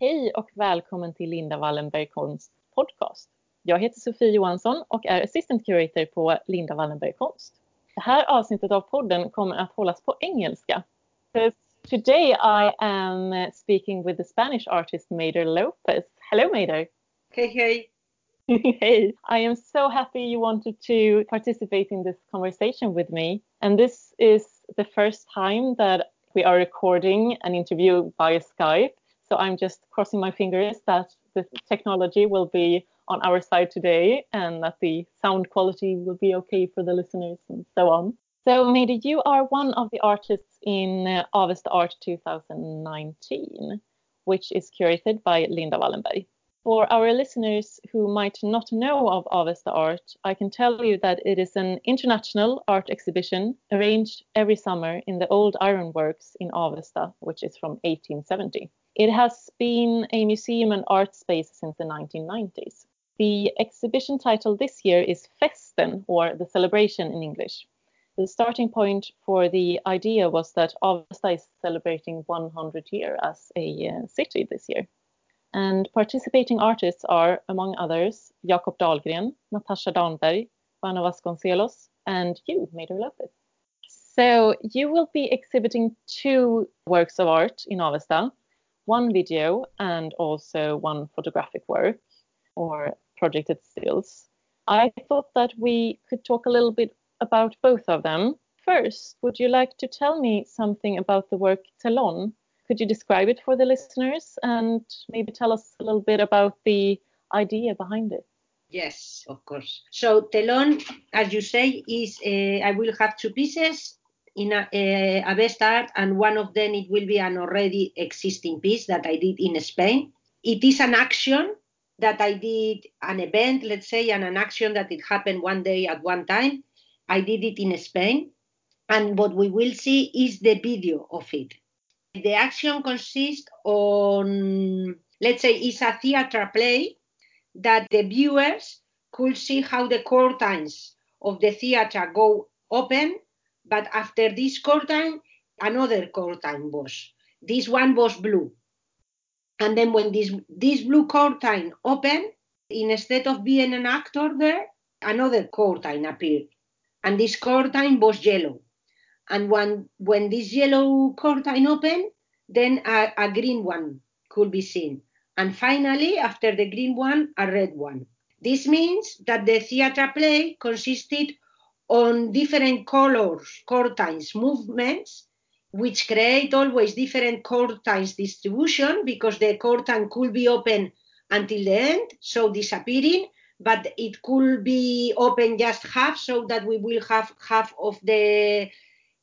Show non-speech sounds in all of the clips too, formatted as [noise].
Hej och välkommen till Linda Wallenberg Konst podcast. Jag heter Sofie Johansson och är assistant curator på Linda Wallenberg Konst. Det här avsnittet av podden kommer att hållas på engelska. Today I am speaking with the Spanish artist Mader Lopez. Hello Mader. Hey, hey. [laughs] hey, I am so happy you wanted to participate in this conversation with me. And this is the first time that we are recording an interview via Skype. So I'm just crossing my fingers that the technology will be on our side today and that the sound quality will be okay for the listeners and so on. So, Maider, you are one of the artists in uh, Avesta Art 2019, which is curated by Linda Wallenberg. For our listeners who might not know of Avesta Art, I can tell you that it is an international art exhibition arranged every summer in the old ironworks in Avesta, which is from 1870. It has been a museum and art space since the 1990s. The exhibition title this year is Festen, or the celebration in English. The starting point for the idea was that Avesta is celebrating 100 years as a uh, city this year. And participating artists are, among others, Jakob Dahlgren, Natasha Dahnberg, Joana Vasconcelos, and you, Maider Lopez. So you will be exhibiting two works of art in Avesta, one video and also one photographic work or projected stills. I thought that we could talk a little bit about both of them. First, would you like to tell me something about the work Telon could you describe it for the listeners and maybe tell us a little bit about the idea behind it? Yes, of course. So telon, as you say, is uh, I will have two pieces in a, uh, Avesta Art, and one of them it will be an already existing piece that I did in Spain. It is an action that I did an event, let's say, and an action that it happened one day at one time. I did it in Spain, and what we will see is the video of it. The action consists on, let's say, it's a theater play that the viewers could see how the curtains of the theater go open, but after this curtain, another curtain was. This one was blue. And then when this, this blue curtain opened, instead of being an actor there, another curtain appeared. And this curtain was yellow. And when, when this yellow curtain opened, then a, a green one could be seen. And finally, after the green one, a red one. This means that the theater play consisted on different colors, curtains, movements, which create always different curtains distribution because the curtain could be open until the end, so disappearing, but it could be open just half so that we will have half of the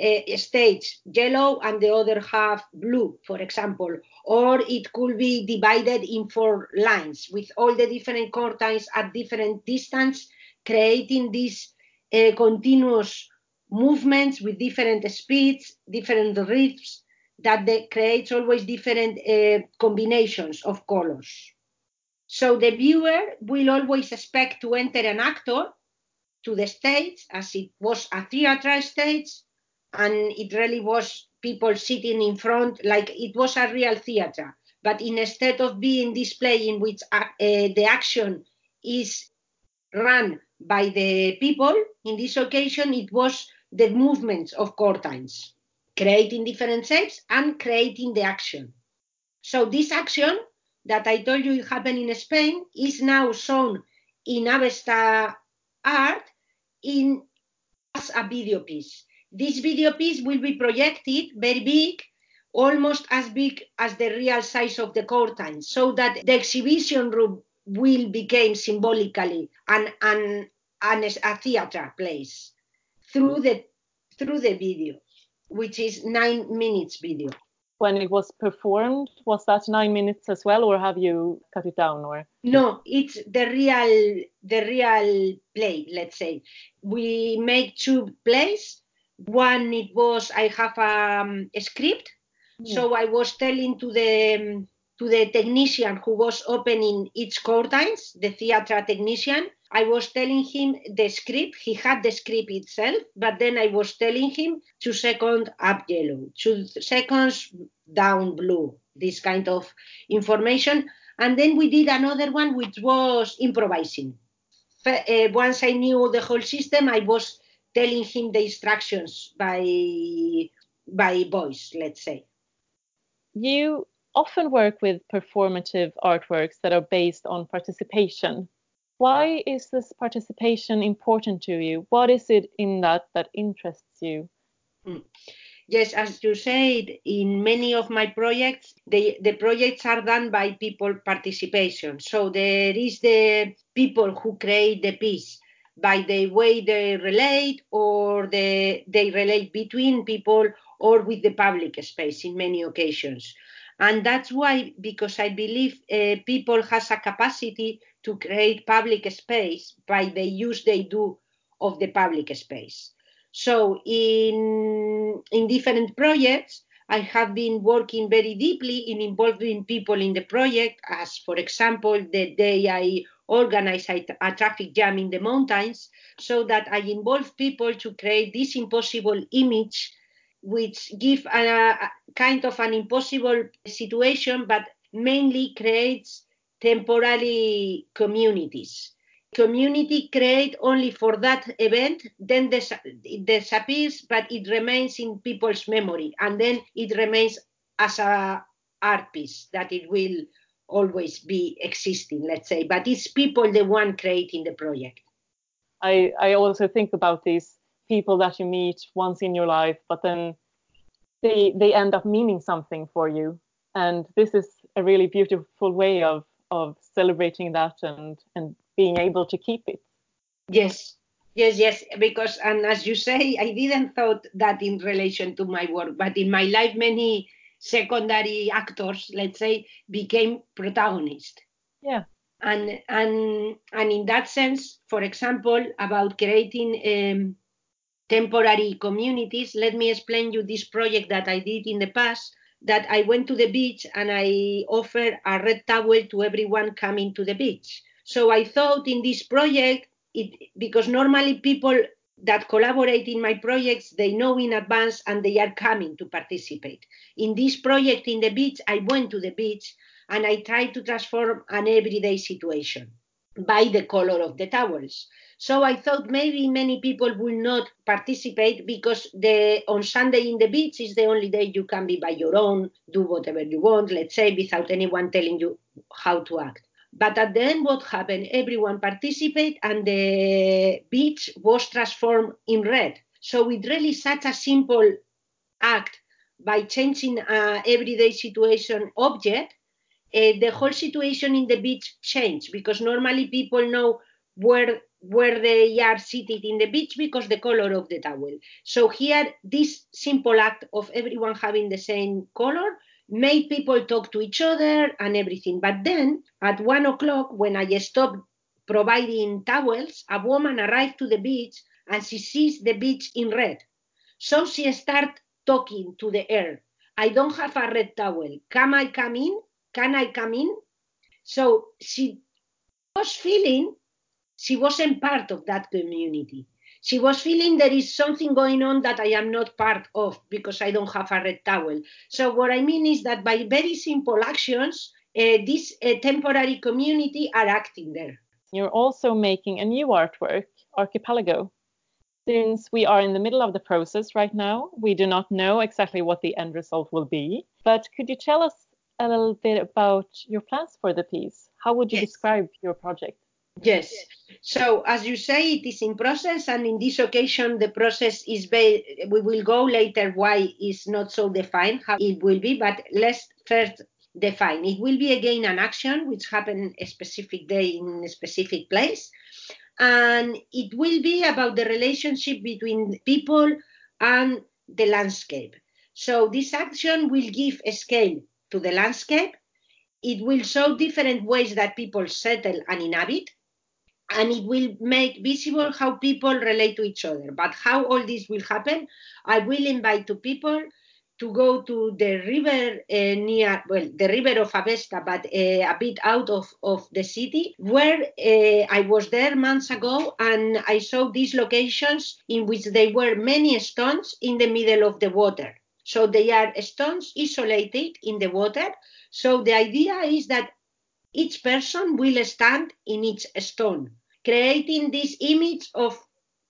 uh, stage yellow and the other half blue, for example. Or it could be divided in four lines with all the different curtains at different distance, creating these uh, continuous movements with different speeds, different rhythms that they creates always different uh, combinations of colors. So the viewer will always expect to enter an actor to the stage as it was a theater stage and it really was people sitting in front like it was a real theater but instead of being display in which uh, the action is run by the people. In this occasion it was the movements of curtains creating different shapes and creating the action. So this action that i told you it happened in spain is now shown in avesta art in as a video piece. This video piece will be projected very big, almost as big as the real size of the curtain, so that the exhibition room will became symbolically an, an, an a theater place through the through the video, which is nine minutes video. When it was performed, was that nine minutes as well, or have you cut it down? Or no, it's the real the real play. Let's say we make two plays one it was i have um, a script yeah. so i was telling to the to the technician who was opening each curtains, the theater technician. I was telling him the script. He had the script itself, but then I was telling him two seconds up yellow, two seconds down blue, this kind of information. And then we did another one which was improvising. Uh, once I knew the whole system, I was telling him the instructions by by voice, let's say. You often work with performative artworks that are based on participation. Why is this participation important to you? What is it in that that interests you? Mm. Yes, as you said, in many of my projects, the, the projects are done by people participation. So there is the people who create the piece by the way they relate or the, they relate between people or with the public space in many occasions. And that's why, because I believe uh, people has a capacity to create public space by the use they do of the public space. So in, in different projects, I have been working very deeply in involving people in the project, as for example, the day I organized a, a traffic jam in the mountains, so that I involve people to create this impossible image, which give a, a kind of an impossible situation, but mainly creates temporary communities community create only for that event, then it disappears, but it remains in people's memory, and then it remains as a art piece that it will always be existing, let's say. But it's people the one creating the project. I, I also think about these people that you meet once in your life, but then they they end up meaning something for you. And this is a really beautiful way of of celebrating that and and being able to keep it. Yes, yes, yes. Because, and as you say, I didn't thought that in relation to my work, but in my life, many secondary actors, let's say, became protagonists. Yeah. And and and in that sense, for example, about creating um, temporary communities, let me explain you this project that I did in the past. That I went to the beach and I offered a red towel to everyone coming to the beach so I thought in this project, it, because normally people that collaborate in my projects, they know in advance and they are coming to participate. In this project in the beach, I went to the beach and I tried to transform an everyday situation by the color of the towels. So I thought maybe many people will not participate because the on Sunday in the beach is the only day you can be by your own, do whatever you want, let's say, without anyone telling you how to act. But at the end, what happened? Everyone participated and the beach was transformed in red. So it really such a simple act by changing a everyday situation object, uh, the whole situation in the beach changed because normally people know where where they are seated in the beach because the color of the towel. So here, this simple act of everyone having the same color made people talk to each other and everything. But then at one o'clock, when I stopped providing towels, a woman arrived to the beach and she sees the beach in red. So she started talking to the air. I don't have a red towel. Can I come in? Can I come in? So she was feeling she wasn't part of that community she was feeling there is something going on that I am not part of because I don't have a red towel. So what I mean is that by very simple actions, uh, this uh, temporary community are acting there. You're also making a new artwork, Archipelago. Since we are in the middle of the process right now, we do not know exactly what the end result will be. But could you tell us a little bit about your plans for the piece? How would you yes. describe your project? Yes. So as you say, it is in process, and in this occasion, the process is. Ba- we will go later why it's not so defined how it will be, but let's first define. It will be again an action which happen a specific day in a specific place, and it will be about the relationship between people and the landscape. So this action will give a scale to the landscape. It will show different ways that people settle and inhabit and it will make visible how people relate to each other. But how all this will happen, I will invite to people to go to the river uh, near, well, the river of Avesta, but uh, a bit out of, of the city, where uh, I was there months ago and I saw these locations in which there were many stones in the middle of the water. So they are stones isolated in the water. So the idea is that each person will stand in each stone, creating this image of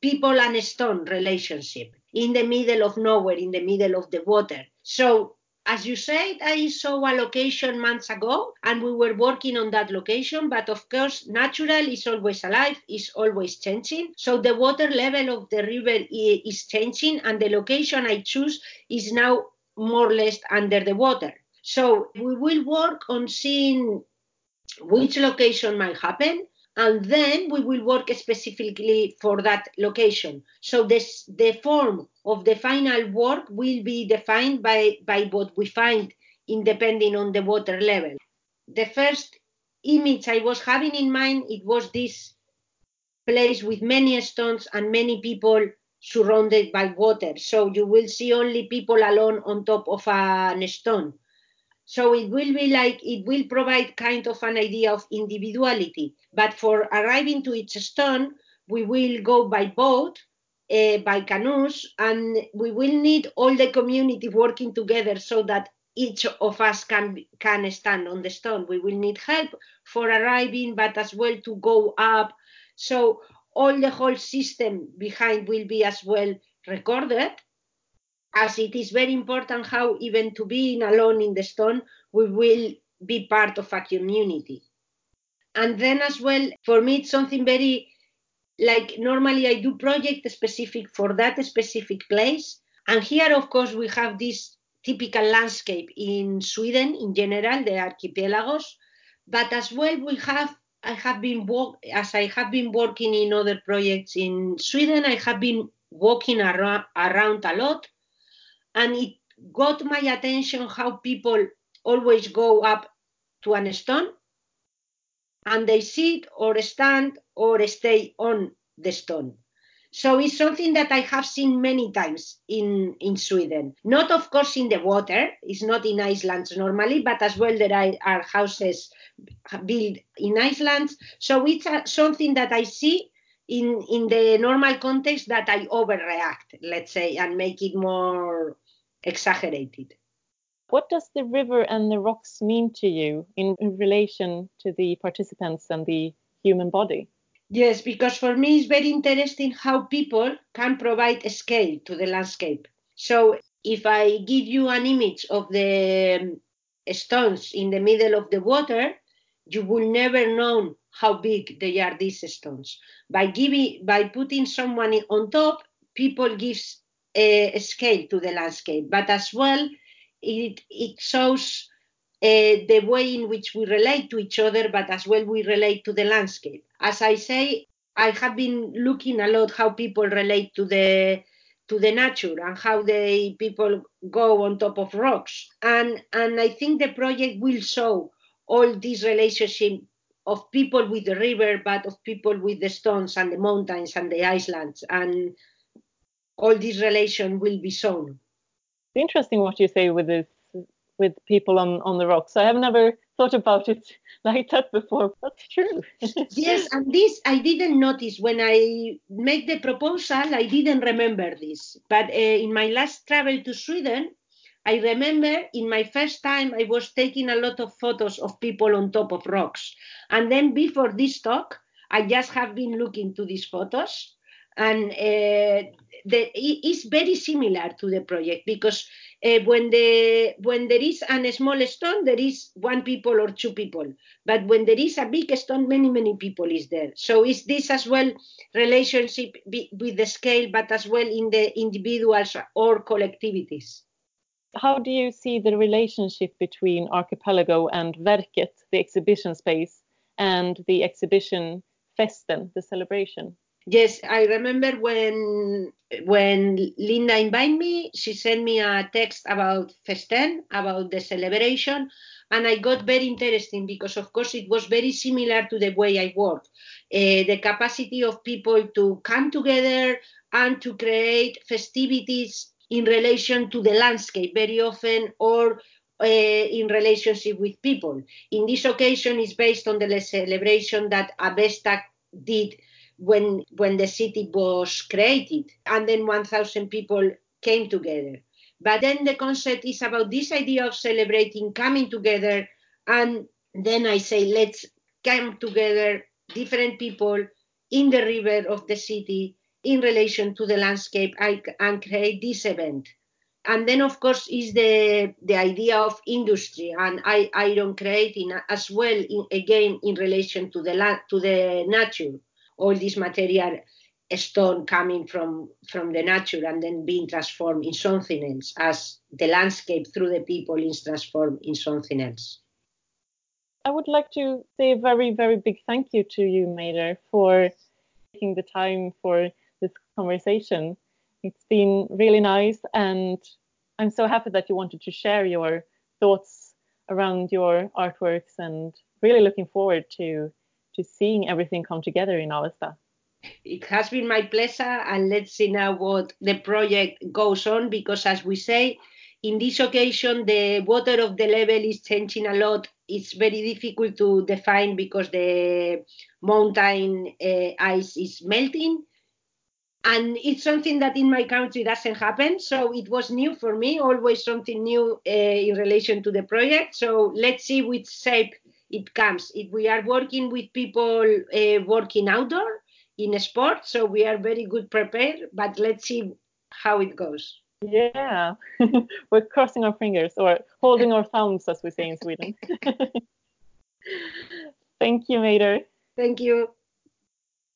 people and stone relationship in the middle of nowhere, in the middle of the water. So, as you said, I saw a location months ago and we were working on that location, but of course, natural is always alive, is always changing. So, the water level of the river is changing, and the location I choose is now more or less under the water. So, we will work on seeing which location might happen and then we will work specifically for that location. So this, the form of the final work will be defined by, by what we find in depending on the water level. The first image I was having in mind, it was this place with many stones and many people surrounded by water. So you will see only people alone on top of a stone. So it will be like, it will provide kind of an idea of individuality. But for arriving to each stone, we will go by boat, uh, by canoes, and we will need all the community working together so that each of us can can stand on the stone. We will need help for arriving, but as well to go up. So all the whole system behind will be as well recorded as it is very important how even to being alone in the stone, we will be part of a community. And then as well, for me, it's something very like normally I do project specific for that specific place. And here, of course, we have this typical landscape in Sweden in general, the archipelagos. But as well, we have I have been as I have been working in other projects in Sweden. I have been walking around, around a lot and it got my attention how people always go up to an stone and they sit or stand or stay on the stone. So it's something that I have seen many times in, in Sweden. Not, of course, in the water. It's not in Iceland normally, but as well there are, houses built in Iceland. So it's a, something that I see in, in the normal context that I overreact, let's say, and make it more exaggerated. What does the river and the rocks mean to you in, in relation to the participants and the human body? Yes, because for me it's very interesting how people can provide a scale to the landscape. So if I give you an image of the um, stones in the middle of the water, you will never know how big they are these stones. By giving by putting someone on top, people gives a scale to the landscape, but as well it, it shows uh, the way in which we relate to each other, but as well we relate to the landscape. As I say, I have been looking a lot how people relate to the to the nature and how they people go on top of rocks. And and I think the project will show all this relationship of people with the river, but of people with the stones and the mountains and the islands. And all these relation will be shown. Interesting what you say with this with people on on the rocks. I have never thought about it [laughs] like that before. That's true. [laughs] yes, and this I didn't notice when I made the proposal. I didn't remember this, but uh, in my last travel to Sweden, I remember in my first time I was taking a lot of photos of people on top of rocks, and then before this talk, I just have been looking to these photos and uh, the, it's very similar to the project because uh, when the when there is a small stone there is one people or two people. But when there is a big stone many many people is there. So is this as well relationship with the scale but as well in the individuals or collectivities? How do you see the relationship between archipelago and verket the exhibition space and the exhibition festen the celebration Yes, I remember when when Linda invited me, she sent me a text about Festen, about the celebration, and I got very interesting because, of course, it was very similar to the way I work. Uh, the capacity of people to come together and to create festivities in relation to the landscape very often or uh, in relationship with people. In this occasion, it's based on the celebration that Avesta did when when the city was created, and then 1,000 people came together. But then the concept is about this idea of celebrating coming together, and then I say let's come together, different people in the river of the city in relation to the landscape and create this event and then of course is the the idea of industry and iron creating as well in, again in relation to the to the nature all this material stone coming from from the nature and then being transformed in something else as the landscape through the people is transformed in something else. I would like to say a very very big thank you to you Maider for taking the time for this conversation. It's been really nice, and I'm so happy that you wanted to share your thoughts around your artworks, and really looking forward to to seeing everything come together in Avesta. It has been my pleasure, and let's see now what the project goes on because, as we say, in this occasion, the water of the level is changing a lot. It's very difficult to define because the mountain uh, ice is melting and it's something that in my country doesn't happen so it was new for me always something new uh, in relation to the project so let's see which shape it comes. If we are working with people uh, working outdoor in a sport so we are very good prepared but let's see how it goes. Yeah. [laughs] We're crossing our fingers or holding our thumbs as we say in sweden. [laughs] Thank you Maider thank you